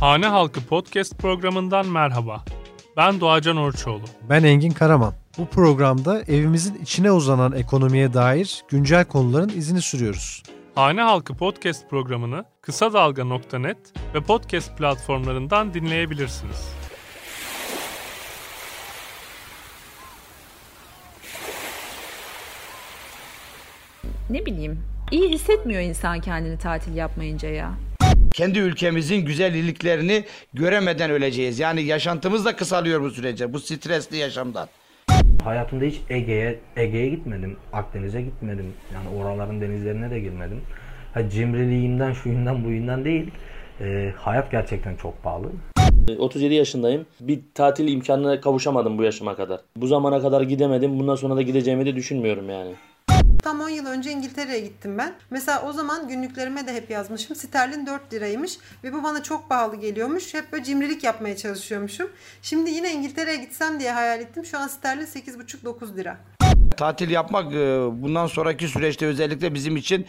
Hane Halkı Podcast programından merhaba. Ben Doğacan Orçoğlu. Ben Engin Karaman. Bu programda evimizin içine uzanan ekonomiye dair güncel konuların izini sürüyoruz. Hane Halkı Podcast programını kısa dalga.net ve podcast platformlarından dinleyebilirsiniz. Ne bileyim, iyi hissetmiyor insan kendini tatil yapmayınca ya kendi ülkemizin güzelliklerini göremeden öleceğiz. Yani yaşantımız da kısalıyor bu sürece bu stresli yaşamdan. Hayatımda hiç Ege'ye Ege'ye gitmedim. Akdeniz'e gitmedim. Yani oraların denizlerine de girmedim. Ha, cimriliğimden, şuyundan, buyundan değil. E, hayat gerçekten çok pahalı. 37 yaşındayım. Bir tatil imkanına kavuşamadım bu yaşıma kadar. Bu zamana kadar gidemedim. Bundan sonra da gideceğimi de düşünmüyorum yani. Tam 10 yıl önce İngiltere'ye gittim ben. Mesela o zaman günlüklerime de hep yazmışım. Sterlin 4 liraymış ve bu bana çok pahalı geliyormuş. Hep böyle cimrilik yapmaya çalışıyormuşum. Şimdi yine İngiltere'ye gitsem diye hayal ettim. Şu an sterlin 8,5-9 lira. Tatil yapmak e, bundan sonraki süreçte özellikle bizim için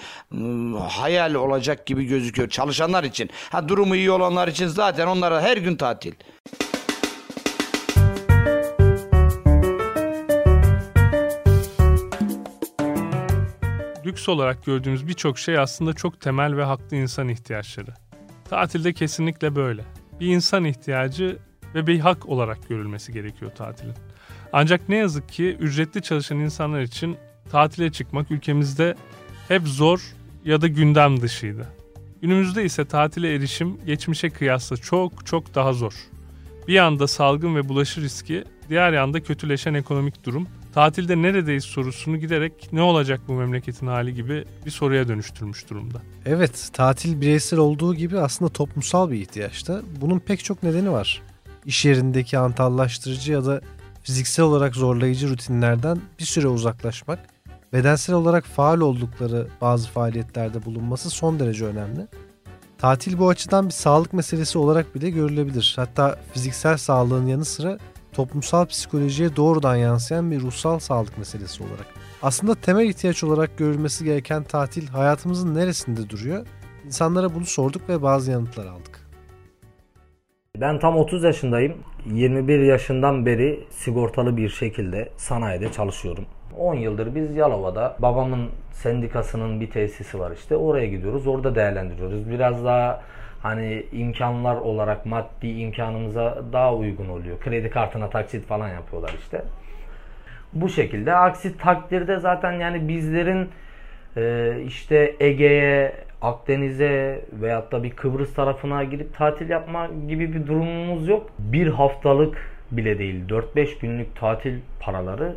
hayal olacak gibi gözüküyor. Çalışanlar için. Ha durumu iyi olanlar için zaten onlara her gün tatil. Lüks olarak gördüğümüz birçok şey aslında çok temel ve haklı insan ihtiyaçları. Tatilde kesinlikle böyle. Bir insan ihtiyacı ve bir hak olarak görülmesi gerekiyor tatilin. Ancak ne yazık ki ücretli çalışan insanlar için tatile çıkmak ülkemizde hep zor ya da gündem dışıydı. Günümüzde ise tatile erişim geçmişe kıyasla çok çok daha zor. Bir yanda salgın ve bulaşı riski, diğer yanda kötüleşen ekonomik durum tatilde neredeyiz sorusunu giderek ne olacak bu memleketin hali gibi bir soruya dönüştürmüş durumda. Evet, tatil bireysel olduğu gibi aslında toplumsal bir ihtiyaçta. Bunun pek çok nedeni var. İş yerindeki antallaştırıcı ya da fiziksel olarak zorlayıcı rutinlerden bir süre uzaklaşmak, bedensel olarak faal oldukları bazı faaliyetlerde bulunması son derece önemli. Tatil bu açıdan bir sağlık meselesi olarak bile görülebilir. Hatta fiziksel sağlığın yanı sıra toplumsal psikolojiye doğrudan yansıyan bir ruhsal sağlık meselesi olarak. Aslında temel ihtiyaç olarak görülmesi gereken tatil hayatımızın neresinde duruyor? İnsanlara bunu sorduk ve bazı yanıtlar aldık. Ben tam 30 yaşındayım. 21 yaşından beri sigortalı bir şekilde sanayide çalışıyorum. 10 yıldır biz Yalova'da babamın sendikasının bir tesisi var işte. Oraya gidiyoruz. Orada değerlendiriyoruz. Biraz daha hani imkanlar olarak maddi imkanımıza daha uygun oluyor. Kredi kartına taksit falan yapıyorlar işte. Bu şekilde. Aksi takdirde zaten yani bizlerin e, işte Ege'ye, Akdeniz'e veyahut da bir Kıbrıs tarafına gidip tatil yapma gibi bir durumumuz yok. Bir haftalık bile değil 4-5 günlük tatil paraları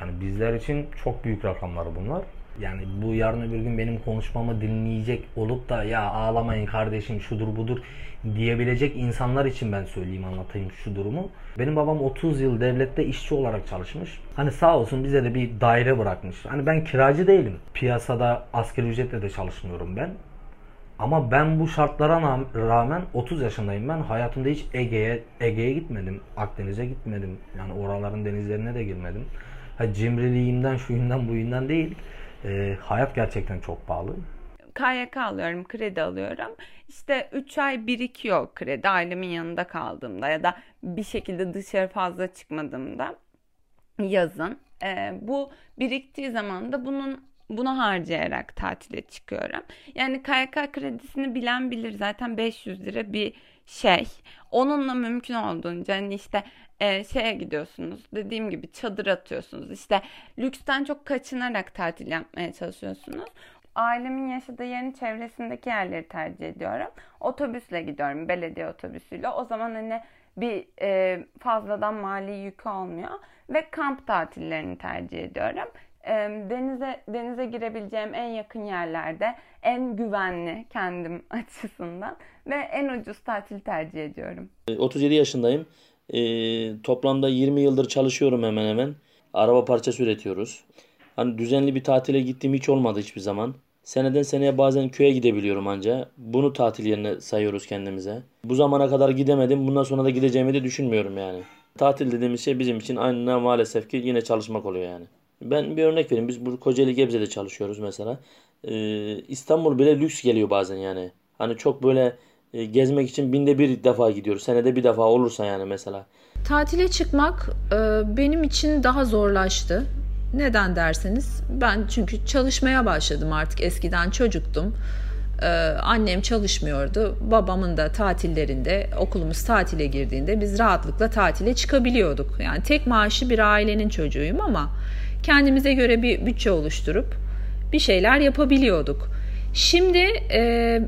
yani bizler için çok büyük rakamlar bunlar yani bu yarın öbür gün benim konuşmamı dinleyecek olup da ya ağlamayın kardeşim şudur budur diyebilecek insanlar için ben söyleyeyim anlatayım şu durumu. Benim babam 30 yıl devlette işçi olarak çalışmış. Hani sağ olsun bize de bir daire bırakmış. Hani ben kiracı değilim. Piyasada asgari ücretle de çalışmıyorum ben. Ama ben bu şartlara rağmen 30 yaşındayım ben. Hayatımda hiç Ege'ye Ege'ye gitmedim. Akdeniz'e gitmedim. Yani oraların denizlerine de girmedim. Ha, cimriliğimden, şuyundan, buyundan değil e, hayat gerçekten çok pahalı. KYK alıyorum, kredi alıyorum. İşte 3 ay birikiyor kredi ailemin yanında kaldığımda ya da bir şekilde dışarı fazla çıkmadığımda yazın. E, bu biriktiği zaman da bunun bunu harcayarak tatile çıkıyorum. Yani KYK kredisini bilen bilir zaten 500 lira bir şey. Onunla mümkün olduğunca hani işte e, şeye gidiyorsunuz. Dediğim gibi çadır atıyorsunuz. İşte lüksten çok kaçınarak tatil yapmaya çalışıyorsunuz. Ailemin yaşadığı yerin çevresindeki yerleri tercih ediyorum. Otobüsle gidiyorum. Belediye otobüsüyle. O zaman hani bir e, fazladan mali yükü olmuyor. Ve kamp tatillerini tercih ediyorum denize denize girebileceğim en yakın yerlerde en güvenli kendim açısından ve en ucuz tatil tercih ediyorum. 37 yaşındayım. Ee, toplamda 20 yıldır çalışıyorum hemen hemen. Araba parçası üretiyoruz. Hani düzenli bir tatile gittiğim hiç olmadı hiçbir zaman. Seneden seneye bazen köye gidebiliyorum anca. Bunu tatil yerine sayıyoruz kendimize. Bu zamana kadar gidemedim. Bundan sonra da gideceğimi de düşünmüyorum yani. Tatil dediğimiz şey bizim için aynı maalesef ki yine çalışmak oluyor yani. Ben bir örnek vereyim. Biz bu Kocaeli Gebze'de çalışıyoruz mesela. Ee, İstanbul bile lüks geliyor bazen yani. Hani çok böyle e, gezmek için binde bir defa gidiyoruz. Senede bir defa olursa yani mesela. Tatile çıkmak e, benim için daha zorlaştı. Neden derseniz ben çünkü çalışmaya başladım artık eskiden çocuktum. Ee, annem çalışmıyordu. Babamın da tatillerinde okulumuz tatile girdiğinde biz rahatlıkla tatile çıkabiliyorduk. Yani tek maaşı bir ailenin çocuğuyum ama kendimize göre bir bütçe oluşturup bir şeyler yapabiliyorduk. Şimdi e,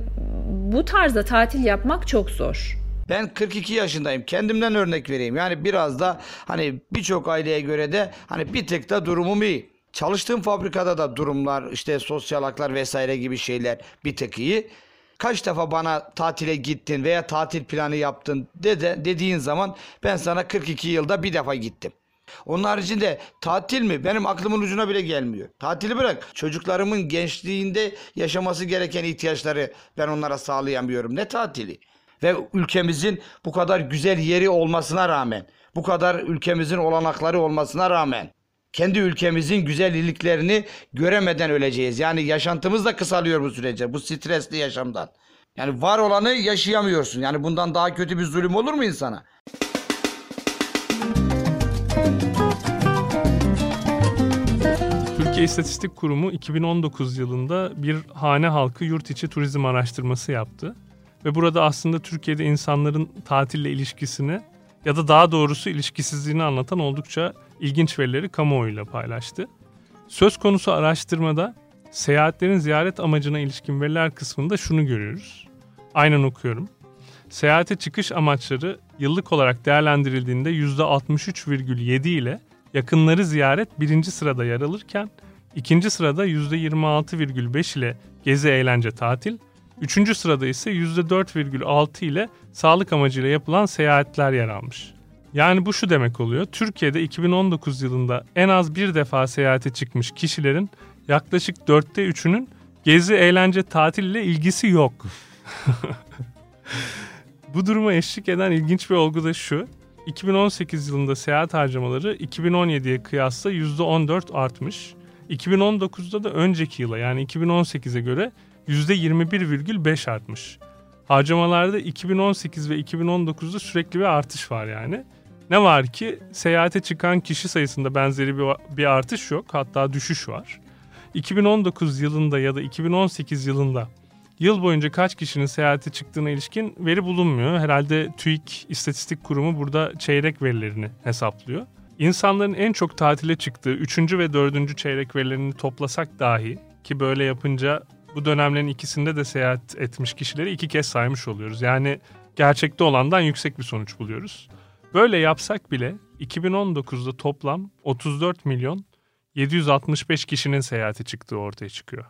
bu tarzda tatil yapmak çok zor. Ben 42 yaşındayım. Kendimden örnek vereyim. Yani biraz da hani birçok aileye göre de hani bir tık da durumum iyi. Çalıştığım fabrikada da durumlar işte sosyal haklar vesaire gibi şeyler bir tık iyi. Kaç defa bana tatile gittin veya tatil planı yaptın dede, dediğin zaman ben sana 42 yılda bir defa gittim. Onun haricinde tatil mi? Benim aklımın ucuna bile gelmiyor. Tatili bırak. Çocuklarımın gençliğinde yaşaması gereken ihtiyaçları ben onlara sağlayamıyorum. Ne tatili? Ve ülkemizin bu kadar güzel yeri olmasına rağmen, bu kadar ülkemizin olanakları olmasına rağmen kendi ülkemizin güzelliklerini göremeden öleceğiz. Yani yaşantımız da kısalıyor bu sürece. Bu stresli yaşamdan. Yani var olanı yaşayamıyorsun. Yani bundan daha kötü bir zulüm olur mu insana? Türkiye İstatistik Kurumu 2019 yılında bir hane halkı yurt içi turizm araştırması yaptı. Ve burada aslında Türkiye'de insanların tatille ilişkisini ya da daha doğrusu ilişkisizliğini anlatan oldukça ilginç verileri kamuoyuyla paylaştı. Söz konusu araştırmada seyahatlerin ziyaret amacına ilişkin veriler kısmında şunu görüyoruz. Aynen okuyorum. Seyahate çıkış amaçları yıllık olarak değerlendirildiğinde %63,7 ile yakınları ziyaret birinci sırada yer alırken ikinci sırada %26,5 ile gezi eğlence tatil, üçüncü sırada ise %4,6 ile sağlık amacıyla yapılan seyahatler yer almış. Yani bu şu demek oluyor. Türkiye'de 2019 yılında en az bir defa seyahate çıkmış kişilerin yaklaşık dörtte üçünün gezi, eğlence, tatil ile ilgisi yok. bu duruma eşlik eden ilginç bir olgu da şu. 2018 yılında seyahat harcamaları 2017'ye kıyasla %14 artmış. 2019'da da önceki yıla yani 2018'e göre %21,5 artmış. Harcamalarda 2018 ve 2019'da sürekli bir artış var yani. Ne var ki seyahate çıkan kişi sayısında benzeri bir, bir artış yok hatta düşüş var. 2019 yılında ya da 2018 yılında yıl boyunca kaç kişinin seyahate çıktığına ilişkin veri bulunmuyor. Herhalde TÜİK İstatistik Kurumu burada çeyrek verilerini hesaplıyor. İnsanların en çok tatile çıktığı 3. ve 4. çeyrek verilerini toplasak dahi ki böyle yapınca bu dönemlerin ikisinde de seyahat etmiş kişileri iki kez saymış oluyoruz. Yani gerçekte olandan yüksek bir sonuç buluyoruz. Böyle yapsak bile 2019'da toplam 34 milyon 765 kişinin seyahati çıktığı ortaya çıkıyor.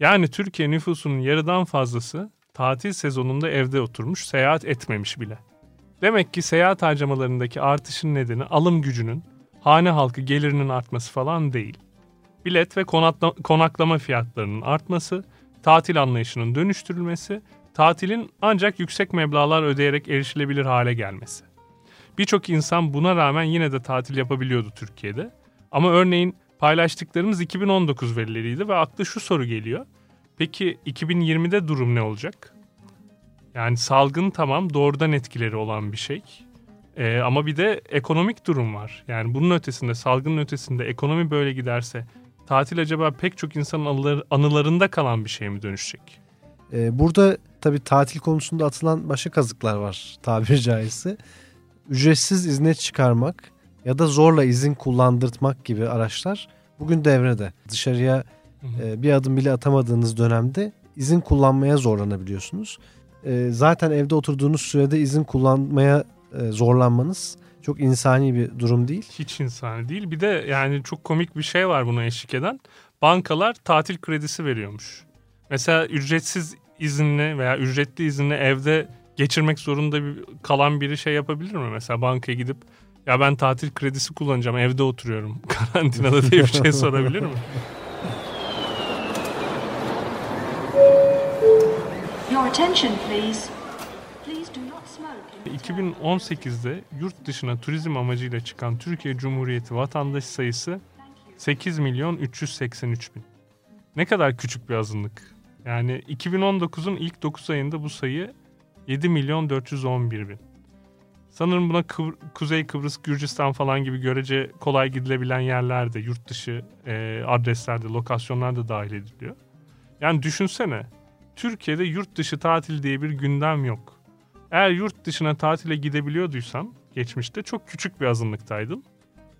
Yani Türkiye nüfusunun yarıdan fazlası tatil sezonunda evde oturmuş, seyahat etmemiş bile. Demek ki seyahat harcamalarındaki artışın nedeni alım gücünün, hane halkı gelirinin artması falan değil. Bilet ve konaklama fiyatlarının artması, tatil anlayışının dönüştürülmesi, tatilin ancak yüksek meblalar ödeyerek erişilebilir hale gelmesi. Birçok insan buna rağmen yine de tatil yapabiliyordu Türkiye'de. Ama örneğin paylaştıklarımız 2019 verileriydi ve akla şu soru geliyor. Peki 2020'de durum ne olacak? Yani salgın tamam doğrudan etkileri olan bir şey. Ee, ama bir de ekonomik durum var. Yani bunun ötesinde, salgının ötesinde ekonomi böyle giderse tatil acaba pek çok insanın anılarında kalan bir şey mi dönüşecek? Ee, burada tabii tatil konusunda atılan başka kazıklar var tabiri caizse. Ücretsiz izne çıkarmak ya da zorla izin kullandırtmak gibi araçlar bugün devrede. Dışarıya e, bir adım bile atamadığınız dönemde izin kullanmaya zorlanabiliyorsunuz. E, zaten evde oturduğunuz sürede izin kullanmaya e, zorlanmanız çok insani bir durum değil. Hiç insani değil. Bir de yani çok komik bir şey var buna eşlik eden. Bankalar tatil kredisi veriyormuş. Mesela ücretsiz izinle veya ücretli izinle evde geçirmek zorunda bir, kalan biri şey yapabilir mi? Mesela bankaya gidip ya ben tatil kredisi kullanacağım evde oturuyorum karantinada diye bir şey sorabilir mi? Your attention please. Please do not smoke. in 2018'de yurt dışına turizm amacıyla çıkan Türkiye Cumhuriyeti vatandaş sayısı 8 milyon 383 bin. Ne kadar küçük bir azınlık. Yani 2019'un ilk 9 ayında bu sayı 7 milyon 411 bin. Sanırım buna Kıvr- Kuzey Kıbrıs, Gürcistan falan gibi görece kolay gidilebilen yerlerde, yurt dışı e, adreslerde, lokasyonlarda dahil ediliyor. Yani düşünsene, Türkiye'de yurt dışı tatil diye bir gündem yok. Eğer yurt dışına tatile gidebiliyorduysan, geçmişte çok küçük bir azınlıktaydın.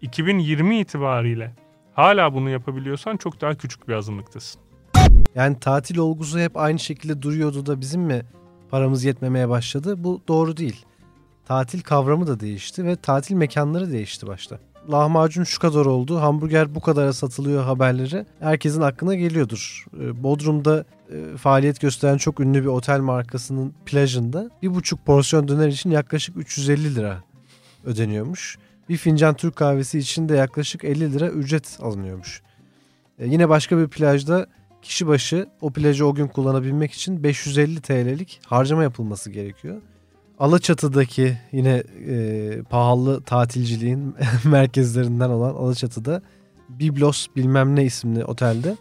2020 itibariyle hala bunu yapabiliyorsan çok daha küçük bir azınlıktasın. Yani tatil olgusu hep aynı şekilde duruyordu da bizim mi paramız yetmemeye başladı? Bu doğru değil. Tatil kavramı da değişti ve tatil mekanları değişti başta. Lahmacun şu kadar oldu, hamburger bu kadara satılıyor haberleri herkesin aklına geliyordur. Ee, Bodrum'da e, faaliyet gösteren çok ünlü bir otel markasının plajında bir buçuk porsiyon döner için yaklaşık 350 lira ödeniyormuş. Bir fincan Türk kahvesi için de yaklaşık 50 lira ücret alınıyormuş. Ee, Yine başka bir plajda kişi başı o plajı o gün kullanabilmek için 550 TL'lik harcama yapılması gerekiyor. Alaçatı'daki yine e, pahalı tatilciliğin merkezlerinden olan Alaçatı'da Biblos bilmem ne isimli otelde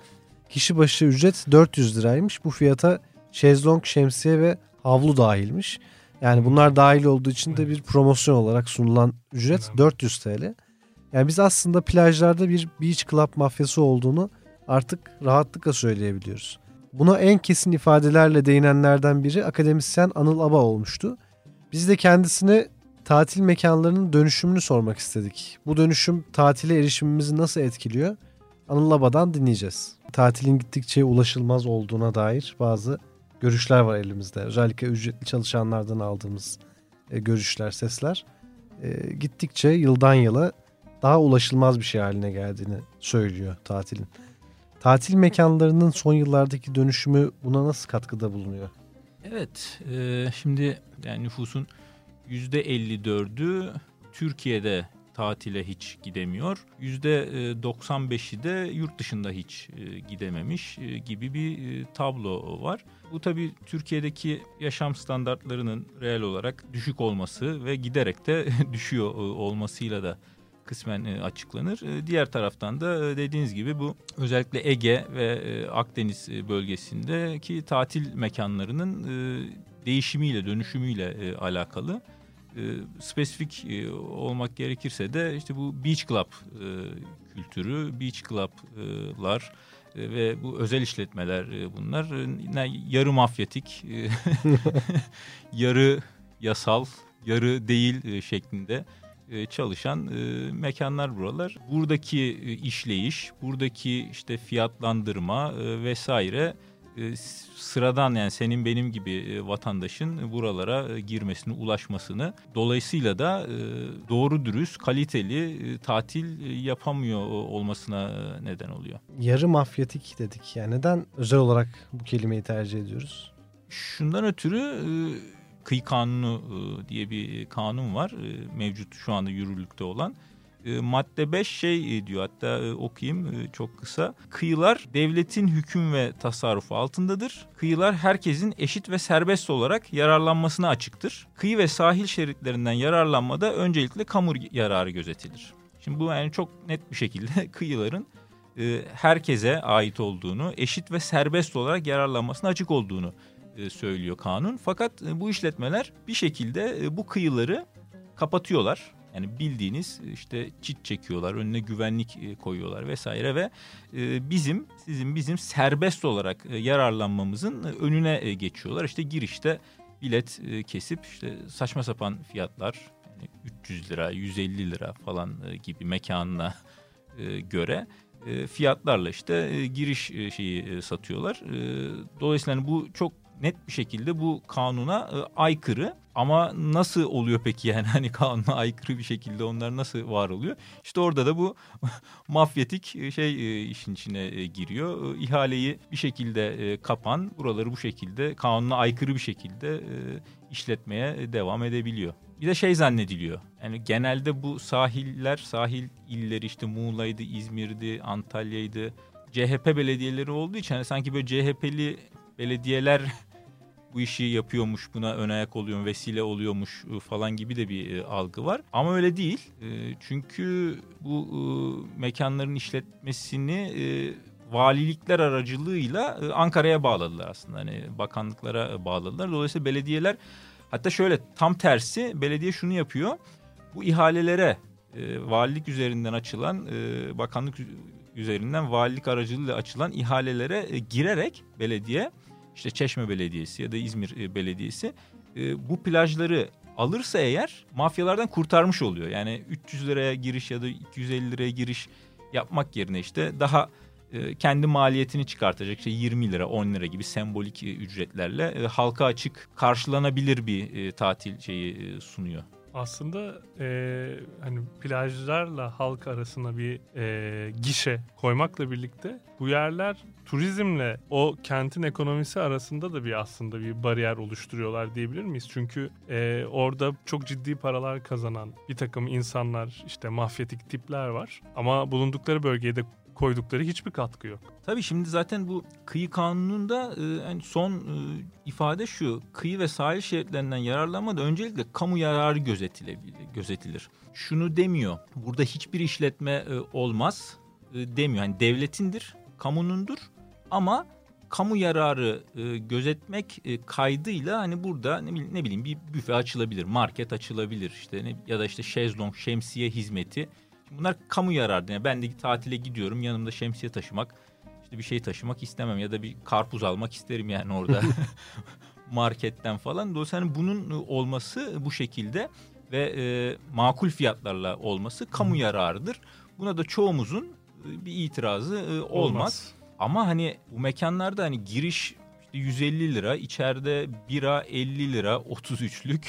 kişi başı ücret 400 liraymış. Bu fiyata şezlong, şemsiye ve havlu dahilmiş. Yani bunlar dahil olduğu için de bir promosyon olarak sunulan ücret 400 TL. Yani biz aslında plajlarda bir beach club mafyası olduğunu artık rahatlıkla söyleyebiliyoruz. Buna en kesin ifadelerle değinenlerden biri akademisyen Anıl Aba olmuştu. Biz de kendisine tatil mekanlarının dönüşümünü sormak istedik. Bu dönüşüm tatile erişimimizi nasıl etkiliyor? Anıl Aba'dan dinleyeceğiz. Tatilin gittikçe ulaşılmaz olduğuna dair bazı görüşler var elimizde. Özellikle ücretli çalışanlardan aldığımız e, görüşler, sesler. E, gittikçe yıldan yıla daha ulaşılmaz bir şey haline geldiğini söylüyor tatilin. Tatil mekanlarının son yıllardaki dönüşümü buna nasıl katkıda bulunuyor? Evet, e, şimdi yani nüfusun %54'ü Türkiye'de tatile hiç gidemiyor. %95'i de yurt dışında hiç e, gidememiş e, gibi bir e, tablo var. Bu tabii Türkiye'deki yaşam standartlarının reel olarak düşük olması ve giderek de düşüyor e, olmasıyla da kısmen e, açıklanır. E, Diğer taraftan da e, dediğiniz gibi bu özellikle Ege ve e, Akdeniz e, bölgesindeki tatil mekanlarının e, değişimiyle, dönüşümüyle e, alakalı. E, Spesifik e, olmak gerekirse de işte bu beach club e, kültürü, beach club'lar e, ve bu özel işletmeler e, bunlar e, yarı mafyatik, e, yarı yasal, yarı değil e, şeklinde e, çalışan e, mekanlar buralar. Buradaki e, işleyiş, buradaki işte fiyatlandırma e, vesaire sıradan yani senin benim gibi e, vatandaşın buralara e, girmesini, ulaşmasını dolayısıyla da e, doğru dürüst, kaliteli e, tatil e, yapamıyor olmasına e, neden oluyor. Yarı mafyatik dedik. Yani neden özel olarak bu kelimeyi tercih ediyoruz? Şundan ötürü e, kıyı kanunu e, diye bir kanun var e, mevcut şu anda yürürlükte olan. E, Madde 5 şey e, diyor hatta e, okuyayım çok kısa. Kıyılar devletin hüküm ve tasarrufu altındadır. Kıyılar herkesin eşit ve serbest olarak yararlanmasına açıktır. Kıyı ve sahil şeritlerinden yararlanmada öncelikle kamu yararı gözetilir. Şimdi bu yani çok net bir şekilde kıyıların herkese ait olduğunu, eşit ve serbest olarak yararlanmasına açık olduğunu söylüyor kanun. Fakat bu işletmeler bir şekilde bu kıyıları kapatıyorlar. Yani bildiğiniz e, işte çit çekiyorlar, önüne güvenlik e, koyuyorlar vesaire ve e, bizim, sizin bizim serbest olarak yararlanmamızın önüne geçiyorlar. İşte girişte bilet kesip işte saçma sapan fiyatlar, yani 300 lira, 150 lira falan gibi mekanına göre fiyatlarla işte giriş şeyi satıyorlar. Dolayısıyla hani bu çok net bir şekilde bu kanuna e, aykırı. Ama nasıl oluyor peki yani hani kanuna aykırı bir şekilde onlar nasıl var oluyor? İşte orada da bu mafyatik e, şey e, işin içine e, giriyor. E, İhaleyi bir şekilde e, kapan, buraları bu şekilde kanuna aykırı bir şekilde e, işletmeye devam edebiliyor. Bir de şey zannediliyor. Yani genelde bu sahiller, sahil illeri işte Muğla'ydı, İzmir'di, Antalya'ydı. CHP belediyeleri olduğu için hani sanki böyle CHP'li belediyeler bu işi yapıyormuş, buna ön ayak oluyor, vesile oluyormuş e, falan gibi de bir e, algı var. Ama öyle değil. E, çünkü bu mekanların işletmesini valilikler aracılığıyla Ankara'ya bağladılar aslında. Hani bakanlıklara bağladılar. Dolayısıyla belediyeler hatta şöyle tam tersi belediye şunu yapıyor. Bu ihalelere valilik üzerinden açılan bakanlık üzerinden valilik aracılığıyla açılan ihalelere girerek belediye işte Çeşme Belediyesi ya da İzmir e, Belediyesi e, bu plajları alırsa eğer mafyalardan kurtarmış oluyor. Yani 300 liraya giriş ya da 250 liraya giriş yapmak yerine işte daha e, kendi maliyetini çıkartacak işte 20 lira 10 lira gibi sembolik ücretlerle halka açık karşılanabilir bir tatil şeyi sunuyor aslında e, hani plajlarla halk arasında bir e, gişe koymakla birlikte bu yerler turizmle o kentin ekonomisi arasında da bir aslında bir bariyer oluşturuyorlar diyebilir miyiz? Çünkü e, orada çok ciddi paralar kazanan bir takım insanlar işte mafyatik tipler var ama bulundukları bölgede koydukları hiçbir katkı yok. Tabii şimdi zaten bu kıyı kanununda e, yani son e, ifade şu. Kıyı ve sahil şeritlerinden yararlanma da öncelikle kamu yararı gözetilebilir, gözetilir. Şunu demiyor. Burada hiçbir işletme e, olmaz demiyor. Yani devletindir, kamunundur ama kamu yararı gözetmek kaydıyla hani burada ne, ne bileyim bir büfe açılabilir, market açılabilir işte ne, ya da işte şezlong, şemsiye hizmeti bunlar kamu yararı. Yani ben de tatile gidiyorum yanımda şemsiye taşımak işte bir şey taşımak istemem ya da bir karpuz almak isterim yani orada marketten falan. Dolayısıyla hani bunun olması bu şekilde ve e, makul fiyatlarla olması kamu yararıdır. Buna da çoğumuzun e, bir itirazı e, olmaz. olmaz. Ama hani bu mekanlarda hani giriş işte 150 lira, içeride bira 50 lira, 33'lük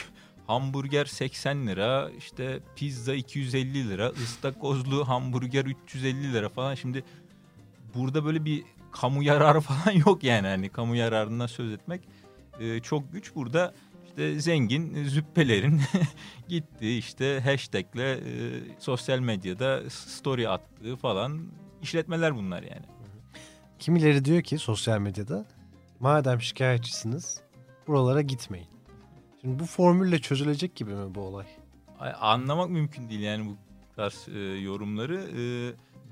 hamburger 80 lira, işte pizza 250 lira, ıstakozlu hamburger 350 lira falan. Şimdi burada böyle bir kamu yararı falan yok yani hani kamu yararından söz etmek e, çok güç. Burada işte zengin züppelerin gitti işte hashtagle e, sosyal medyada story attığı falan işletmeler bunlar yani. Kimileri diyor ki sosyal medyada madem şikayetçisiniz buralara gitmeyin. Şimdi bu formülle çözülecek gibi mi bu olay? Anlamak mümkün değil yani bu tarz e, yorumları. E,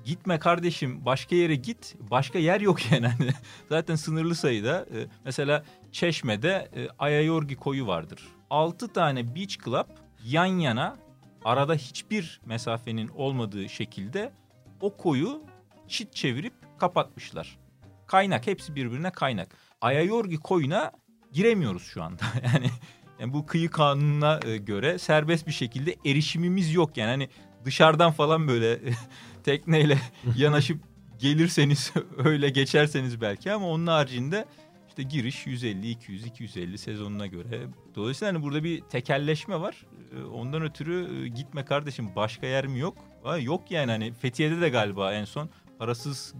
gitme kardeşim başka yere git. Başka yer yok yani. Hani zaten sınırlı sayıda. E, mesela Çeşme'de e, Ayayorgi koyu vardır. 6 tane beach club yan yana arada hiçbir mesafenin olmadığı şekilde o koyu çit çevirip kapatmışlar. Kaynak hepsi birbirine kaynak. Ayayorgi koyuna giremiyoruz şu anda. yani yani bu kıyı kanununa e, göre serbest bir şekilde erişimimiz yok yani hani dışarıdan falan böyle tekneyle yanaşıp gelirseniz öyle geçerseniz belki ama onun haricinde işte giriş 150 200 250 sezonuna göre. Dolayısıyla hani burada bir tekelleşme var. E, ondan ötürü e, gitme kardeşim başka yer mi yok? Yok yani hani Fethiye'de de galiba en son parasız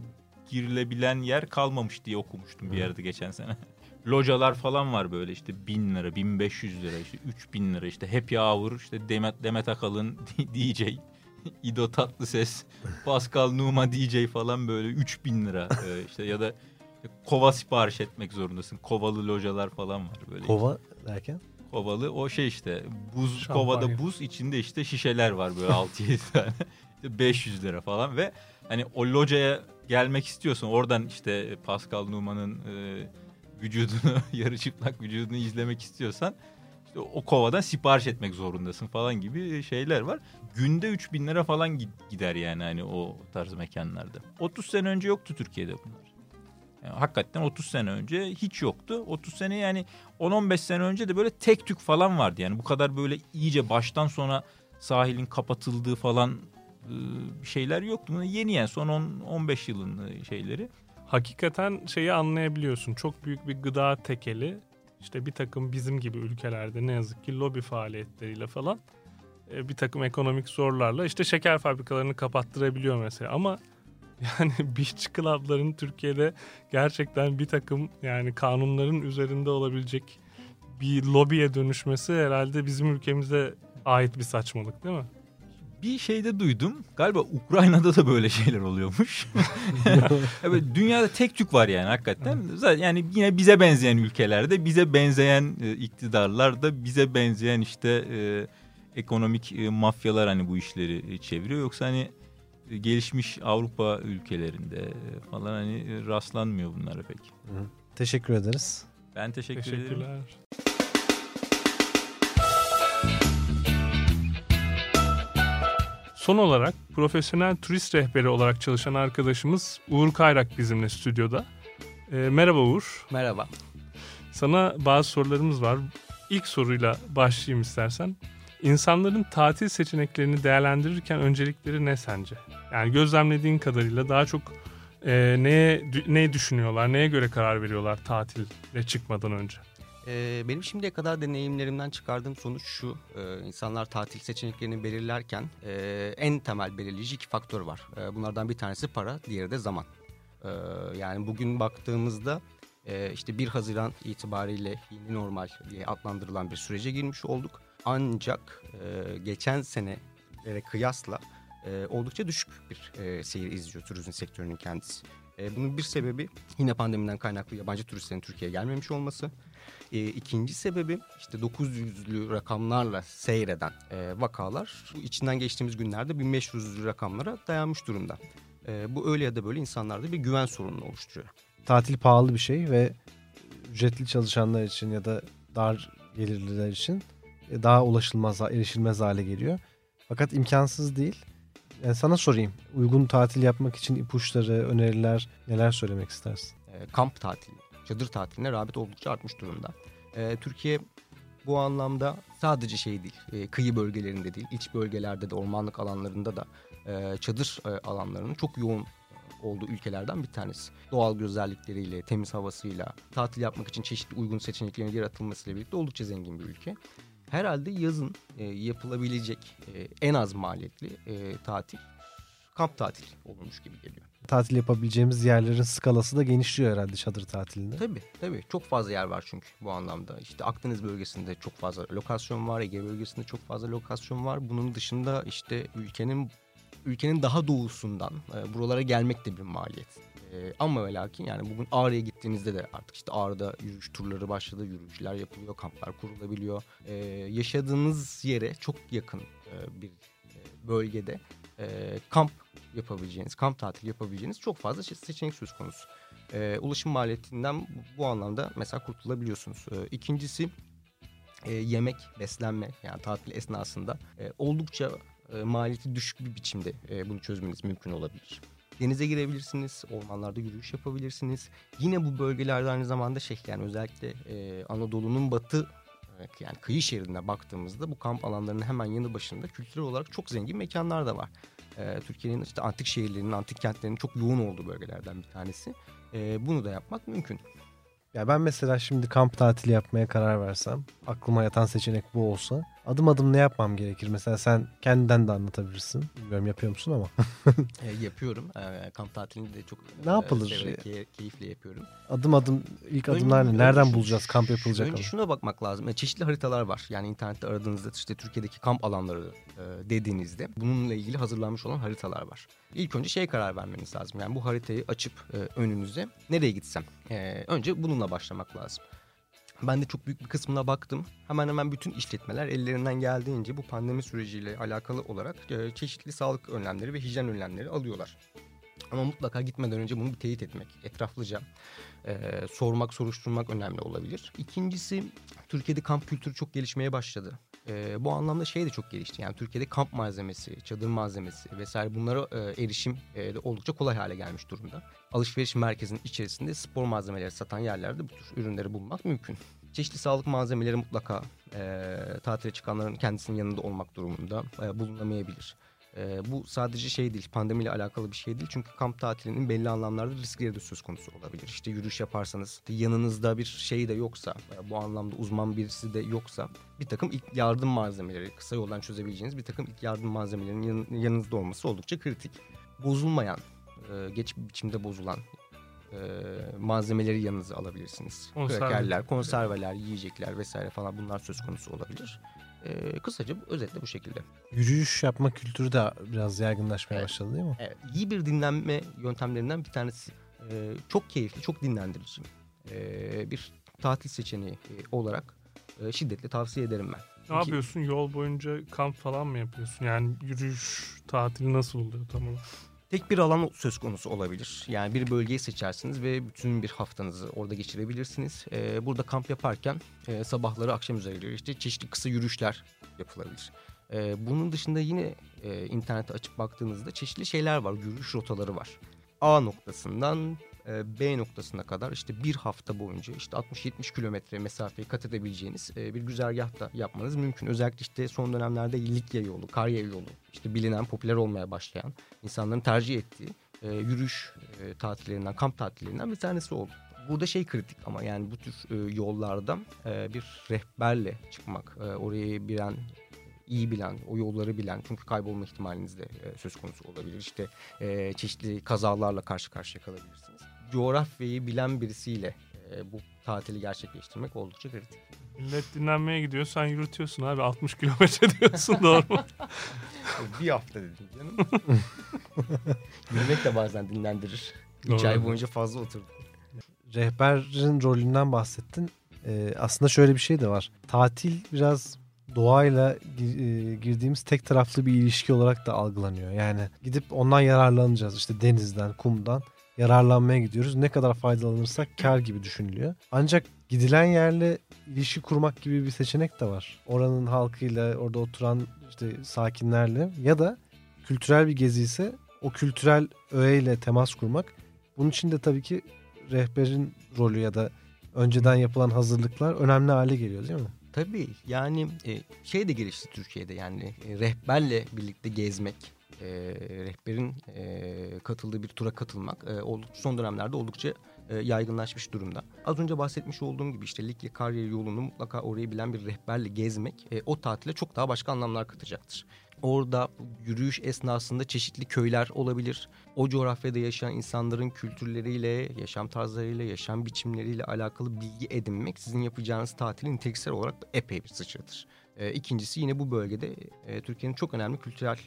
girilebilen yer kalmamış diye okumuştum bir yerde geçen sene. Localar falan var böyle işte bin lira, bin beş yüz lira, işte üç bin lira işte Happy Hour, işte Demet, Demet Akalın DJ, İdo Tatlıses, Pascal Numa DJ falan böyle üç bin lira e, işte ya da kova sipariş etmek zorundasın. Kovalı localar falan var böyle. Kova derken? Kovalı o şey işte buz Şampanya. kovada buz içinde işte şişeler var böyle 6-7 tane. İşte 500 lira falan ve hani o locaya gelmek istiyorsun oradan işte Pascal Numa'nın e, vücudunu yarı çıplak vücudunu izlemek istiyorsan işte o kovadan sipariş etmek zorundasın falan gibi şeyler var. Günde 3000 lira falan gider yani hani o tarz mekanlarda. 30 sene önce yoktu Türkiye'de bunlar. Yani hakikaten 30 sene önce hiç yoktu. 30 sene yani 10-15 sene önce de böyle tek tük falan vardı. Yani bu kadar böyle iyice baştan sona sahilin kapatıldığı falan şeyler yoktu. Yeni yani son 10-15 yılın şeyleri hakikaten şeyi anlayabiliyorsun. Çok büyük bir gıda tekeli işte bir takım bizim gibi ülkelerde ne yazık ki lobi faaliyetleriyle falan e, bir takım ekonomik zorlarla işte şeker fabrikalarını kapattırabiliyor mesela ama yani beach club'ların Türkiye'de gerçekten bir takım yani kanunların üzerinde olabilecek bir lobiye dönüşmesi herhalde bizim ülkemize ait bir saçmalık değil mi? Bir şeyde duydum. Galiba Ukrayna'da da böyle şeyler oluyormuş. evet, dünyada tek tük var yani hakikaten. Zaten yani yine bize benzeyen ülkelerde bize benzeyen e, iktidarlar da bize benzeyen işte e, ekonomik e, mafyalar hani bu işleri e, çeviriyor. Yoksa hani e, gelişmiş Avrupa ülkelerinde e, falan hani e, rastlanmıyor bunlara pek. Teşekkür ederiz. Ben teşekkür ederim. Teşekkürler. Son olarak profesyonel turist rehberi olarak çalışan arkadaşımız Uğur Kayrak bizimle stüdyoda. E, merhaba Uğur. Merhaba. Sana bazı sorularımız var. İlk soruyla başlayayım istersen. İnsanların tatil seçeneklerini değerlendirirken öncelikleri ne sence? Yani gözlemlediğin kadarıyla daha çok e, neye ne düşünüyorlar, neye göre karar veriyorlar tatile çıkmadan önce? Ee, benim şimdiye kadar deneyimlerimden çıkardığım sonuç şu. Ee, insanlar tatil seçeneklerini belirlerken e, en temel belirleyici iki faktör var. Ee, bunlardan bir tanesi para, diğeri de zaman. Ee, yani bugün baktığımızda e, işte 1 Haziran itibariyle yeni normal diye adlandırılan bir sürece girmiş olduk. Ancak e, geçen senelere kıyasla e, oldukça düşük bir e, seyir izliyor turizm sektörünün kendisi. E, bunun bir sebebi yine pandemiden kaynaklı yabancı turistlerin Türkiye'ye gelmemiş olması. E, ikinci sebebi işte 900'lü rakamlarla seyreden e, vakalar bu içinden geçtiğimiz günlerde 1500'lü rakamlara dayanmış durumda. E, bu öyle ya da böyle insanlarda bir güven sorununu oluşturuyor. Tatil pahalı bir şey ve ücretli çalışanlar için ya da dar gelirliler için daha ulaşılmaz, erişilmez hale geliyor. Fakat imkansız değil. Yani sana sorayım. Uygun tatil yapmak için ipuçları, öneriler neler söylemek istersin? E, kamp tatili, çadır tatiline rağbet oldukça artmış durumda. E, Türkiye bu anlamda sadece şey değil, e, kıyı bölgelerinde değil, iç bölgelerde de ormanlık alanlarında da e, çadır e, alanlarının çok yoğun olduğu ülkelerden bir tanesi. Doğal güzellikleriyle, temiz havasıyla, tatil yapmak için çeşitli uygun seçeneklerin yaratılmasıyla birlikte oldukça zengin bir ülke. Herhalde yazın e, yapılabilecek e, en az maliyetli e, tatil kamp tatili olmuş gibi geliyor. Tatil yapabileceğimiz yerlerin skalası da genişliyor herhalde çadır tatilinde. Tabii tabii çok fazla yer var çünkü bu anlamda. İşte Akdeniz bölgesinde çok fazla lokasyon var, Ege bölgesinde çok fazla lokasyon var. Bunun dışında işte ülkenin ülkenin daha doğusundan e, buralara gelmek de bir maliyet. E, ama ve lakin yani bugün Ağrı'ya gittiğinizde de artık işte Ağrı'da yürüyüş turları başladı. Yürüyüşler yapılıyor, kamplar kurulabiliyor. E, yaşadığınız yere çok yakın e, bir e, bölgede e, kamp yapabileceğiniz, kamp tatili yapabileceğiniz çok fazla seçenek söz konusu. E, ulaşım maliyetinden bu anlamda mesela kurtulabiliyorsunuz. E, ikincisi e, yemek, beslenme yani tatil esnasında e, oldukça e, maliyeti düşük bir biçimde e, bunu çözmeniz mümkün olabilir. Denize girebilirsiniz, ormanlarda yürüyüş yapabilirsiniz. Yine bu bölgelerde aynı zamanda şey yani özellikle e, Anadolu'nun batı yani kıyı şeridine baktığımızda bu kamp alanlarının hemen yanı başında kültürel olarak çok zengin mekanlar da var. Ee, Türkiye'nin işte antik şehirlerinin, antik kentlerinin çok yoğun olduğu bölgelerden bir tanesi. Ee, bunu da yapmak mümkün. Ya ben mesela şimdi kamp tatili yapmaya karar versem, aklıma yatan seçenek bu olsa, adım adım ne yapmam gerekir? Mesela sen kendinden de anlatabilirsin. Bilmiyorum yapıyor musun ama. e, yapıyorum. E, kamp tatilini de çok ne yapılır? E, severek, keyifle yapıyorum. Adım adım ilk adımlar ne? Nereden bulacağız kamp yapılacak? Önce şuna bakmak lazım. E, çeşitli haritalar var. Yani internette aradığınızda işte Türkiye'deki kamp alanları e, dediğinizde bununla ilgili hazırlanmış olan haritalar var. İlk önce şeye karar vermeniz lazım. Yani bu haritayı açıp e, önünüze nereye gitsem? E, önce bununla başlamak lazım. Ben de çok büyük bir kısmına baktım. Hemen hemen bütün işletmeler ellerinden geldiğince bu pandemi süreciyle alakalı olarak e, çeşitli sağlık önlemleri ve hijyen önlemleri alıyorlar. Ama mutlaka gitmeden önce bunu bir teyit etmek, etraflıca e, sormak, soruşturmak önemli olabilir. İkincisi, Türkiye'de kamp kültürü çok gelişmeye başladı. E, bu anlamda şey de çok gelişti. Yani Türkiye'de kamp malzemesi, çadır malzemesi vesaire bunlara e, erişim e, de oldukça kolay hale gelmiş durumda. Alışveriş merkezinin içerisinde spor malzemeleri satan yerlerde bu tür ürünleri bulmak mümkün. Çeşitli sağlık malzemeleri mutlaka e, tatile çıkanların kendisinin yanında olmak durumunda e, bulunamayabilir. E, bu sadece şey değil, pandemiyle alakalı bir şey değil. Çünkü kamp tatilinin belli anlamlarda riskleri de söz konusu olabilir. İşte yürüyüş yaparsanız, yanınızda bir şey de yoksa, e, bu anlamda uzman birisi de yoksa bir takım ilk yardım malzemeleri, kısa yoldan çözebileceğiniz bir takım ilk yardım malzemelerinin yan, yanınızda olması oldukça kritik. Bozulmayan, e, geç biçimde bozulan e, malzemeleri yanınıza alabilirsiniz. Konserve. Krakerler, konserveler, yiyecekler vesaire falan bunlar söz konusu olabilir. E, kısaca bu- özetle bu şekilde. Yürüyüş yapma kültürü de biraz yaygınlaşmaya Evet. başladı değil mi? Evet, iyi bir dinlenme yöntemlerinden bir tanesi. E, çok keyifli, çok dinlendirici. E, bir tatil seçeneği e, olarak e, şiddetle tavsiye ederim ben. Ne Çünkü- yapıyorsun? Yol boyunca kamp falan mı yapıyorsun? Yani yürüyüş tatili nasıl oluyor tam olarak? Tek bir alan söz konusu olabilir. Yani bir bölgeyi seçersiniz ve bütün bir haftanızı orada geçirebilirsiniz. Ee, burada kamp yaparken e, sabahları akşam üzeri işte çeşitli kısa yürüyüşler yapılabilir. Ee, bunun dışında yine e, internete açıp baktığınızda çeşitli şeyler var. Yürüyüş rotaları var. A noktasından e, B noktasına kadar işte bir hafta boyunca işte 60-70 kilometre mesafeyi kat edebileceğiniz e, bir güzergah da yapmanız mümkün. Özellikle işte son dönemlerde Likya yolu, Karya yolu işte bilinen, popüler olmaya başlayan insanların tercih ettiği e, yürüyüş e, tatillerinden, kamp tatillerinden bir tanesi oldu. Burada şey kritik ama yani bu tür yollarda bir rehberle çıkmak, orayı bilen, iyi bilen, o yolları bilen çünkü kaybolma ihtimaliniz de söz konusu olabilir. İşte çeşitli kazalarla karşı karşıya kalabilirsiniz. Coğrafyayı bilen birisiyle e, bu tatili gerçekleştirmek oldukça kritik. Millet dinlenmeye gidiyor sen yürütüyorsun abi 60 kilometre diyorsun doğru mu? bir hafta dedim canım. Yürümek de bazen dinlendirir. Üç Doğru. ay boyunca fazla oturdum. Rehberin rolünden bahsettin. Ee, aslında şöyle bir şey de var. Tatil biraz doğayla e, girdiğimiz tek taraflı bir ilişki olarak da algılanıyor. Yani gidip ondan yararlanacağız. İşte denizden, kumdan yararlanmaya gidiyoruz. Ne kadar faydalanırsak kar gibi düşünülüyor. Ancak gidilen yerle ilişki kurmak gibi bir seçenek de var. Oranın halkıyla, orada oturan işte sakinlerle ya da kültürel bir gezi ise o kültürel öğeyle temas kurmak. Bunun için de tabii ki rehberin rolü ya da önceden yapılan hazırlıklar önemli hale geliyor değil mi? Tabii yani e, şey de gelişti Türkiye'de yani e, rehberle birlikte gezmek, e, rehberin e, katıldığı bir tura katılmak e, oldukça, son dönemlerde oldukça e, yaygınlaşmış durumda. Az önce bahsetmiş olduğum gibi işte Likya Karya yolunu mutlaka orayı bilen bir rehberle gezmek e, o tatile çok daha başka anlamlar katacaktır. Orada yürüyüş esnasında çeşitli köyler olabilir. O coğrafyada yaşayan insanların kültürleriyle, yaşam tarzlarıyla, yaşam biçimleriyle alakalı bilgi edinmek sizin yapacağınız tatilin niteliksel olarak epey bir sıçradır. E, ikincisi yine bu bölgede e, Türkiye'nin çok önemli kültürel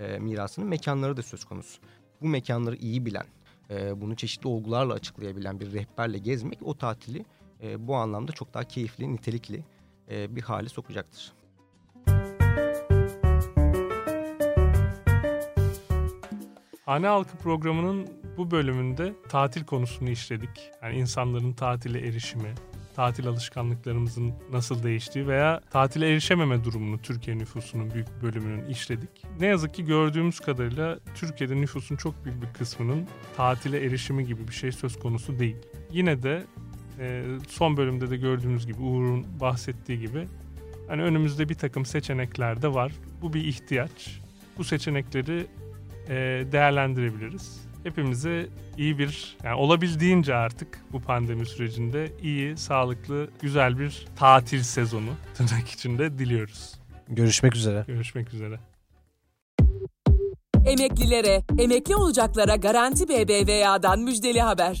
e, mirasının mekanları da söz konusu. Bu mekanları iyi bilen, e, bunu çeşitli olgularla açıklayabilen bir rehberle gezmek o tatili e, bu anlamda çok daha keyifli, nitelikli e, bir hale sokacaktır. Hane Halkı programının bu bölümünde tatil konusunu işledik. Yani insanların tatile erişimi, tatil alışkanlıklarımızın nasıl değiştiği veya tatile erişememe durumunu Türkiye nüfusunun büyük bölümünün işledik. Ne yazık ki gördüğümüz kadarıyla Türkiye'de nüfusun çok büyük bir kısmının tatile erişimi gibi bir şey söz konusu değil. Yine de e, son bölümde de gördüğümüz gibi Uğur'un bahsettiği gibi hani önümüzde bir takım seçenekler de var. Bu bir ihtiyaç. Bu seçenekleri e, değerlendirebiliriz. Hepimize iyi bir, yani olabildiğince artık bu pandemi sürecinde iyi, sağlıklı, güzel bir tatil sezonu tırnak içinde diliyoruz. Görüşmek üzere. Görüşmek üzere. Emeklilere, emekli olacaklara Garanti BBVA'dan müjdeli haber.